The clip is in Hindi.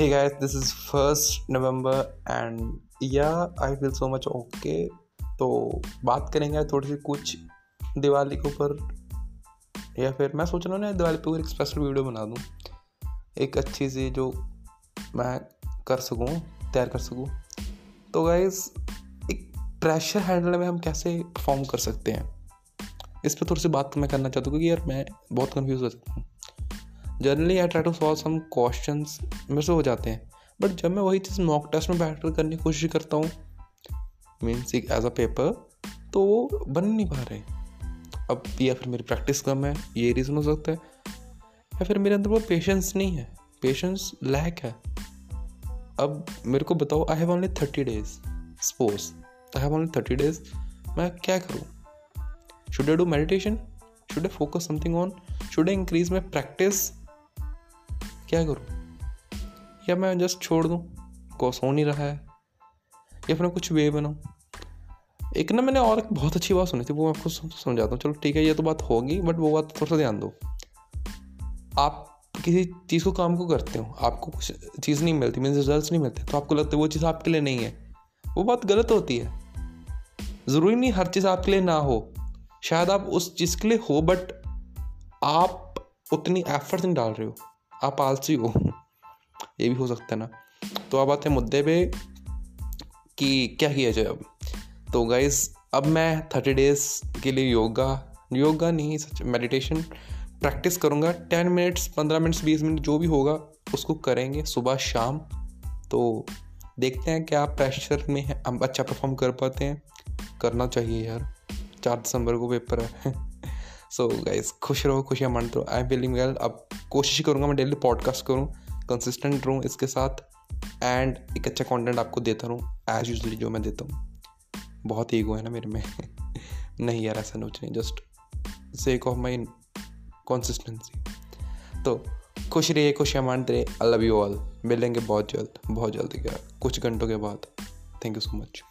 Hey guys, this is first November and yeah, I feel so much okay. तो बात करेंगे थोड़ी सी कुछ दिवाली के ऊपर या फिर मैं सोच रहा हूँ ना दिवाली पे एक स्पेशल वीडियो बना दूँ। एक अच्छी सी जो मैं कर सकूँ तैयार कर सकूँ। तो गाइज़ एक प्रेशर हैंडल में हम कैसे परफॉर्म कर सकते हैं? इस पर थोड़ी सी बात मैं करना चाहता हूँ क्योंकि यार मैं बहुत कन्फ्यूज़ हो सकता हूँ। Generally I try to solve some question मेरे से हो जाते हैं। बट जब मैं वही चीज़ मॉक टेस्ट में बैठ करने की कोशिश करता हूँ मीन्स एज अ पेपर तो वो बन नहीं पा रहे। अब या फिर मेरी प्रैक्टिस कम है, ये रीज़न हो सकता है। या फिर मेरे अंदर वो पेशेंस नहीं है। पेशेंस लैक है। अब मेरे को बताओ I have only thirty days suppose I have only thirty days मैं क्या करूँ? Should I do meditation should I focus something on should I increase my practice क्या करूँ? या मैं जस्ट छोड़ दूँ? कोस हो नहीं रहा है। या फिर मैं कुछ वे बनाऊँ? एक ना मैंने और बहुत अच्छी बात सुनी थी, वो मैं आपको समझाता हूँ। चलो ठीक है, ये तो बात होगी बट वो बात थोड़ा सा ध्यान दो। आप किसी चीज़ को काम को करते हो, आपको कुछ चीज़ नहीं मिलती मीन्स रिज़ल्ट नहीं मिलते तो आपको लगता है वो चीज़ आपके लिए नहीं है। वो बात गलत होती है। ज़रूरी नहीं हर चीज़ आपके लिए ना हो। शायद आप उस चीज़ के लिए हो बट आप उतनी एफर्ट नहीं डाल रहे हो। आप आलसी हो। ये भी हो सकता है ना। तो अब आते हैं मुद्दे पे कि क्या किया जाए अब। तो गाइज़ अब मैं थर्टी डेज़ के लिए योगा योगा नहीं, सच मेडिटेशन प्रैक्टिस करूँगा। टेन मिनट्स पंद्रह मिनट्स बीस मिनट जो भी होगा, उसको करेंगे सुबह शाम। तो देखते हैं क्या प्रेशर में हम अच्छा परफॉर्म कर पाते हैं। करना चाहिए यार। चार दिसंबर को पेपर है। सो गाइज़ खुश रहो, खुशियाँ मानते रहो। आई एम फीलिंग वेल अब कोशिश करूँगा मैं डेली पॉडकास्ट करूँ कंसिस्टेंट रहूँ इसके साथ एंड एक अच्छा कंटेंट आपको देता रहूँ एज यूजली जो मैं देता हूँ। बहुत ईगो है ना मेरे में। नहीं यार, ऐसा नोच नहीं just sake of my consistency तो खुश रहिए खुशियाँ मानते रहिए आई लव यू ऑल मिलेंगे बहुत जल्द बहुत जल्द क्या कुछ घंटों के बाद। Thank you so much